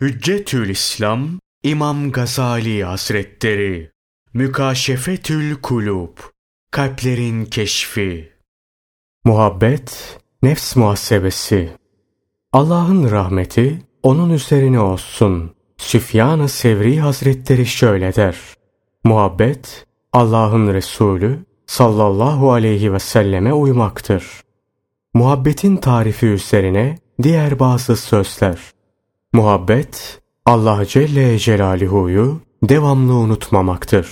Hüccetül İslam İmam Gazali Hazretleri Mükaşefetül Kulub Kalplerin Keşfi Muhabbet Nefs Muhasebesi Allah'ın rahmeti onun üzerine olsun. Süfyan-ı Sevri Hazretleri şöyle der. Muhabbet Allah'ın Resulü sallallahu aleyhi ve selleme uymaktır. Muhabbetin tarifi üzerine diğer bazı sözler. Muhabbet, Allah Celle Celaluhu'yu devamlı unutmamaktır.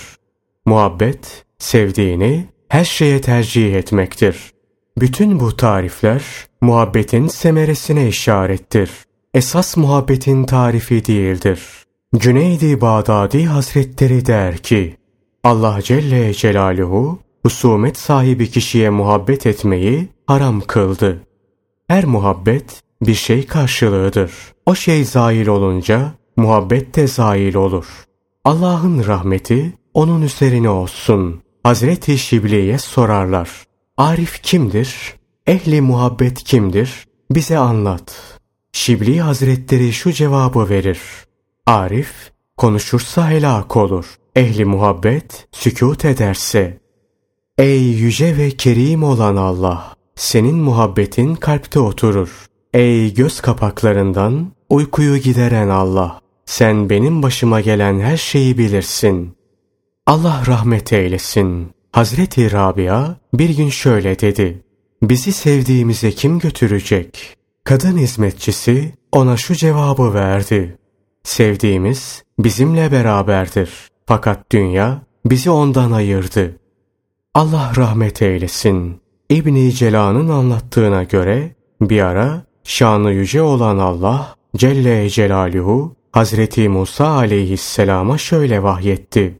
Muhabbet, sevdiğini her şeye tercih etmektir. Bütün bu tarifler, muhabbetin semeresine işarettir. Esas muhabbetin tarifi değildir. Cüneydi Bağdadi Hazretleri der ki, Allah Celle Celaluhu, husumet sahibi kişiye muhabbet etmeyi haram kıldı. Her muhabbet bir şey karşılığıdır. O şey zail olunca muhabbet de zail olur. Allah'ın rahmeti onun üzerine olsun. Hazreti Şibli'ye sorarlar. Arif kimdir? Ehli muhabbet kimdir? Bize anlat. Şibli Hazretleri şu cevabı verir. Arif konuşursa helak olur. Ehli muhabbet sükut ederse. Ey yüce ve kerim olan Allah! Senin muhabbetin kalpte oturur. Ey göz kapaklarından uykuyu gideren Allah! Sen benim başıma gelen her şeyi bilirsin. Allah rahmet eylesin. Hazreti Rabia bir gün şöyle dedi. Bizi sevdiğimize kim götürecek? Kadın hizmetçisi ona şu cevabı verdi. Sevdiğimiz bizimle beraberdir. Fakat dünya bizi ondan ayırdı. Allah rahmet eylesin. İbni Cela'nın anlattığına göre bir ara şanı yüce olan Allah Celle Celaluhu Hazreti Musa aleyhisselama şöyle vahyetti.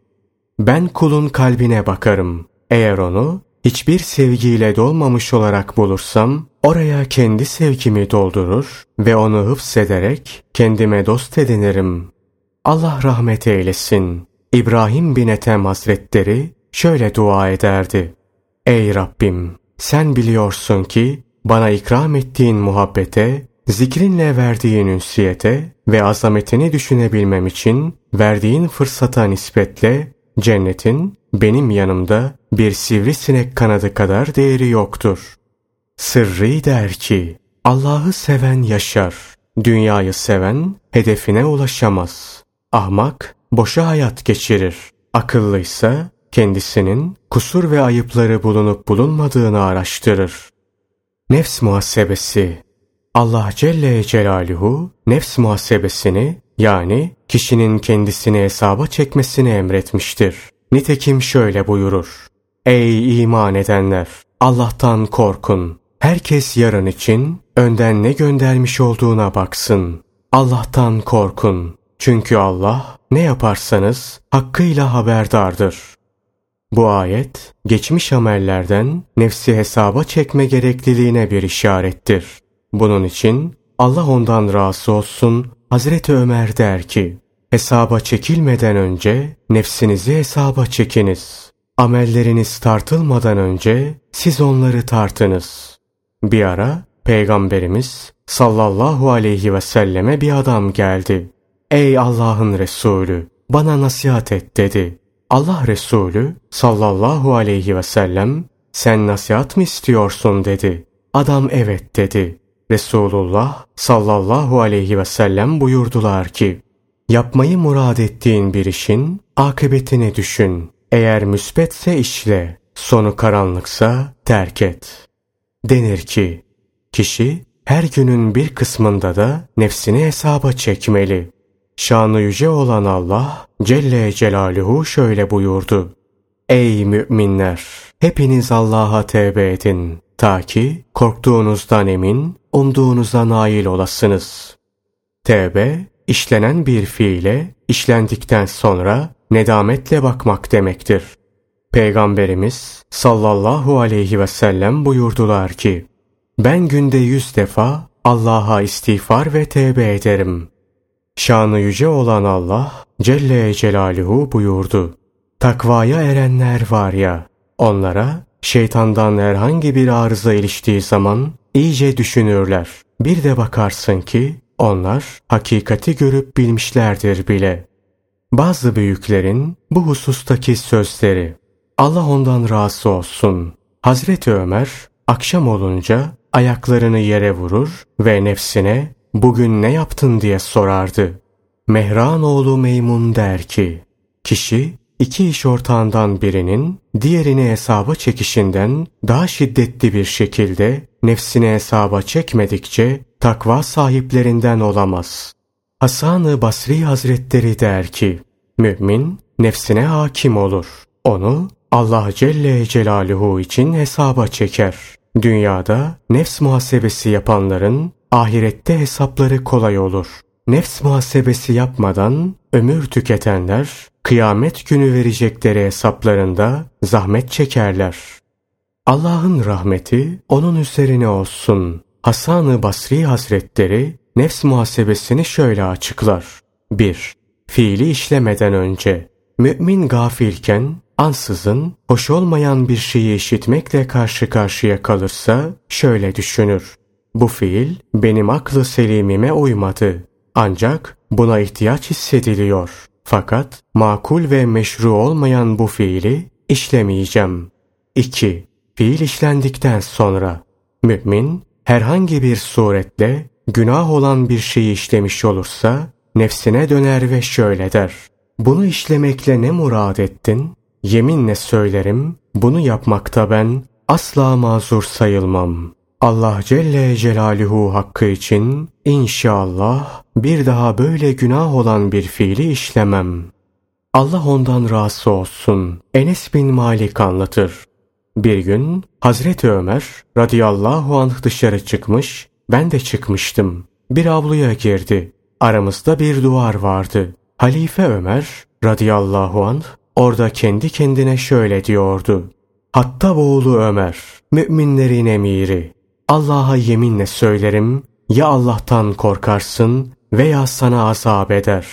Ben kulun kalbine bakarım. Eğer onu hiçbir sevgiyle dolmamış olarak bulursam oraya kendi sevgimi doldurur ve onu hıfzederek kendime dost edinirim. Allah rahmet eylesin. İbrahim bin Ethem Hazretleri şöyle dua ederdi. Ey Rabbim sen biliyorsun ki bana ikram ettiğin muhabbete, zikrinle verdiğin ünsiyete ve azametini düşünebilmem için verdiğin fırsata nispetle cennetin benim yanımda bir sivrisinek kanadı kadar değeri yoktur. Sırrı der ki, Allah'ı seven yaşar, dünyayı seven hedefine ulaşamaz. Ahmak boşa hayat geçirir, akıllıysa kendisinin kusur ve ayıpları bulunup bulunmadığını araştırır. Nefs muhasebesi Allah Celle Celaluhu nefs muhasebesini yani kişinin kendisini hesaba çekmesini emretmiştir. Nitekim şöyle buyurur. Ey iman edenler! Allah'tan korkun. Herkes yarın için önden ne göndermiş olduğuna baksın. Allah'tan korkun. Çünkü Allah ne yaparsanız hakkıyla haberdardır. Bu ayet geçmiş amellerden nefsi hesaba çekme gerekliliğine bir işarettir. Bunun için Allah ondan razı olsun Hazreti Ömer der ki hesaba çekilmeden önce nefsinizi hesaba çekiniz. Amelleriniz tartılmadan önce siz onları tartınız. Bir ara Peygamberimiz sallallahu aleyhi ve selleme bir adam geldi. Ey Allah'ın Resulü bana nasihat et dedi. Allah Resulü sallallahu aleyhi ve sellem sen nasihat mı istiyorsun dedi. Adam evet dedi. Resulullah sallallahu aleyhi ve sellem buyurdular ki yapmayı murad ettiğin bir işin akıbetini düşün. Eğer müsbetse işle, sonu karanlıksa terk et. Denir ki kişi her günün bir kısmında da nefsini hesaba çekmeli. Şanı yüce olan Allah Celle Celaluhu şöyle buyurdu. Ey müminler! Hepiniz Allah'a tevbe edin. Ta ki korktuğunuzdan emin, umduğunuza nail olasınız. Tevbe, işlenen bir fiile, işlendikten sonra nedametle bakmak demektir. Peygamberimiz sallallahu aleyhi ve sellem buyurdular ki, ben günde yüz defa Allah'a istiğfar ve tevbe ederim. Şanı yüce olan Allah Celle Celaluhu buyurdu. Takvaya erenler var ya, onlara şeytandan herhangi bir arıza iliştiği zaman iyice düşünürler. Bir de bakarsın ki Onlar hakikati görüp bilmişlerdir bile. Bazı büyüklerin bu husustaki sözleri. Allah ondan razı olsun. Hazreti Ömer akşam olunca ayaklarını yere vurur ve nefsine bugün ne yaptın diye sorardı. Mehran oğlu Meymun der ki, kişi iki iş ortağından birinin diğerini hesaba çekişinden daha şiddetli bir şekilde nefsini hesaba çekmedikçe takva sahiplerinden olamaz. Hasan-ı Basri Hazretleri der ki, mümin nefsine hakim olur. Onu Allah Celle Celaluhu için hesaba çeker. Dünyada nefs muhasebesi yapanların ahirette hesapları kolay olur. Nefs muhasebesi yapmadan ömür tüketenler kıyamet günü verecekleri hesaplarında zahmet çekerler. Allah'ın rahmeti onun üzerine olsun. Hasan-ı Basri Hazretleri nefs muhasebesini şöyle açıklar. 1. Fiili işlemeden önce mümin gafilken ansızın hoş olmayan bir şeyi işitmekle karşı karşıya kalırsa şöyle düşünür. Bu fiil benim aklı selimime uymadı. Ancak buna ihtiyaç hissediliyor. Fakat makul ve meşru olmayan bu fiili işlemeyeceğim. 2. Fiil işlendikten sonra mümin herhangi bir suretle günah olan bir şeyi işlemiş olursa nefsine döner ve şöyle der. Bunu işlemekle ne murad ettin? Yeminle söylerim, bunu yapmakta ben asla mazur sayılmam. Allah Celle Celaluhu hakkı için inşallah bir daha böyle günah olan bir fiili işlemem. Allah ondan razı olsun. Enes bin Malik anlatır. Bir gün Hazreti Ömer radıyallahu anh dışarı çıkmış, ben de çıkmıştım. Bir avluya girdi. Aramızda bir duvar vardı. Halife Ömer radıyallahu anh orada kendi kendine şöyle diyordu. Hatta oğlu Ömer, müminlerin emiri. Allah'a yeminle söylerim, ya Allah'tan korkarsın veya sana azap eder.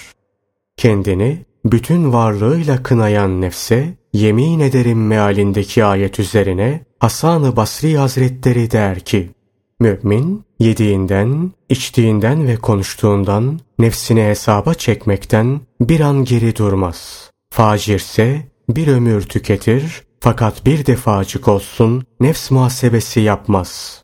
Kendini bütün varlığıyla kınayan nefse, yemin ederim mealindeki ayet üzerine Hasan-ı Basri Hazretleri der ki, Mümin, yediğinden, içtiğinden ve konuştuğundan, nefsini hesaba çekmekten bir an geri durmaz. Facirse bir ömür tüketir fakat bir defacık olsun nefs muhasebesi yapmaz.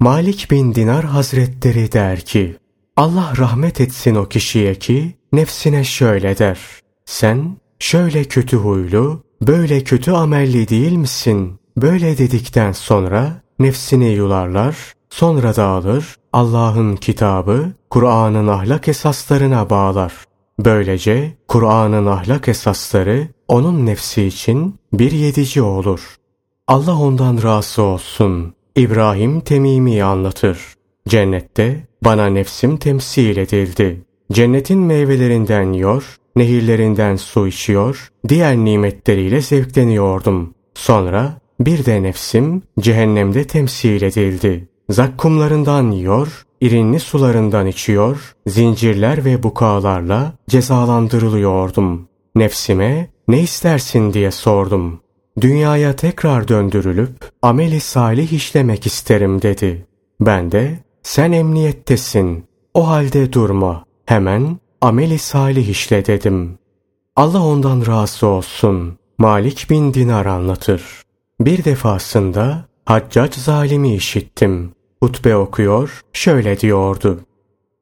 Malik bin Dinar Hazretleri der ki, Allah rahmet etsin o kişiye ki nefsine şöyle der. Sen şöyle kötü huylu, böyle kötü amelli değil misin? Böyle dedikten sonra nefsini yularlar, sonra dağılır, Allah'ın kitabı, Kur'an'ın ahlak esaslarına bağlar. Böylece Kur'an'ın ahlak esasları onun nefsi için bir yedici olur. Allah ondan razı olsun. İbrahim Temimi anlatır. Cennette bana nefsim temsil edildi. Cennetin meyvelerinden yiyor, nehirlerinden su içiyor, diğer nimetleriyle zevkleniyordum. Sonra bir de nefsim cehennemde temsil edildi. Zakkumlarından yiyor, irinli sularından içiyor, zincirler ve bukalarla cezalandırılıyordum. Nefsime ne istersin diye sordum. Dünyaya tekrar döndürülüp ameli salih işlemek isterim dedi. Ben de sen emniyettesin. O halde durma. Hemen ameli salih işle dedim. Allah ondan razı olsun. Malik bin Dinar anlatır. Bir defasında Haccac zalimi işittim. Hutbe okuyor, şöyle diyordu.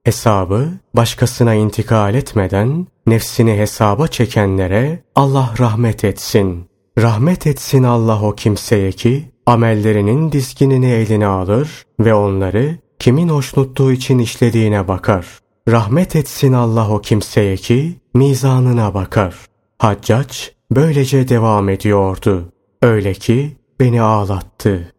Hesabı başkasına intikal etmeden nefsini hesaba çekenlere Allah rahmet etsin. Rahmet etsin Allah o kimseye ki amellerinin dizginini eline alır ve onları kimin hoşnutluğu için işlediğine bakar. Rahmet etsin Allah o kimseye ki mizanına bakar. Haccac böylece devam ediyordu. Öyle ki beni ağlattı.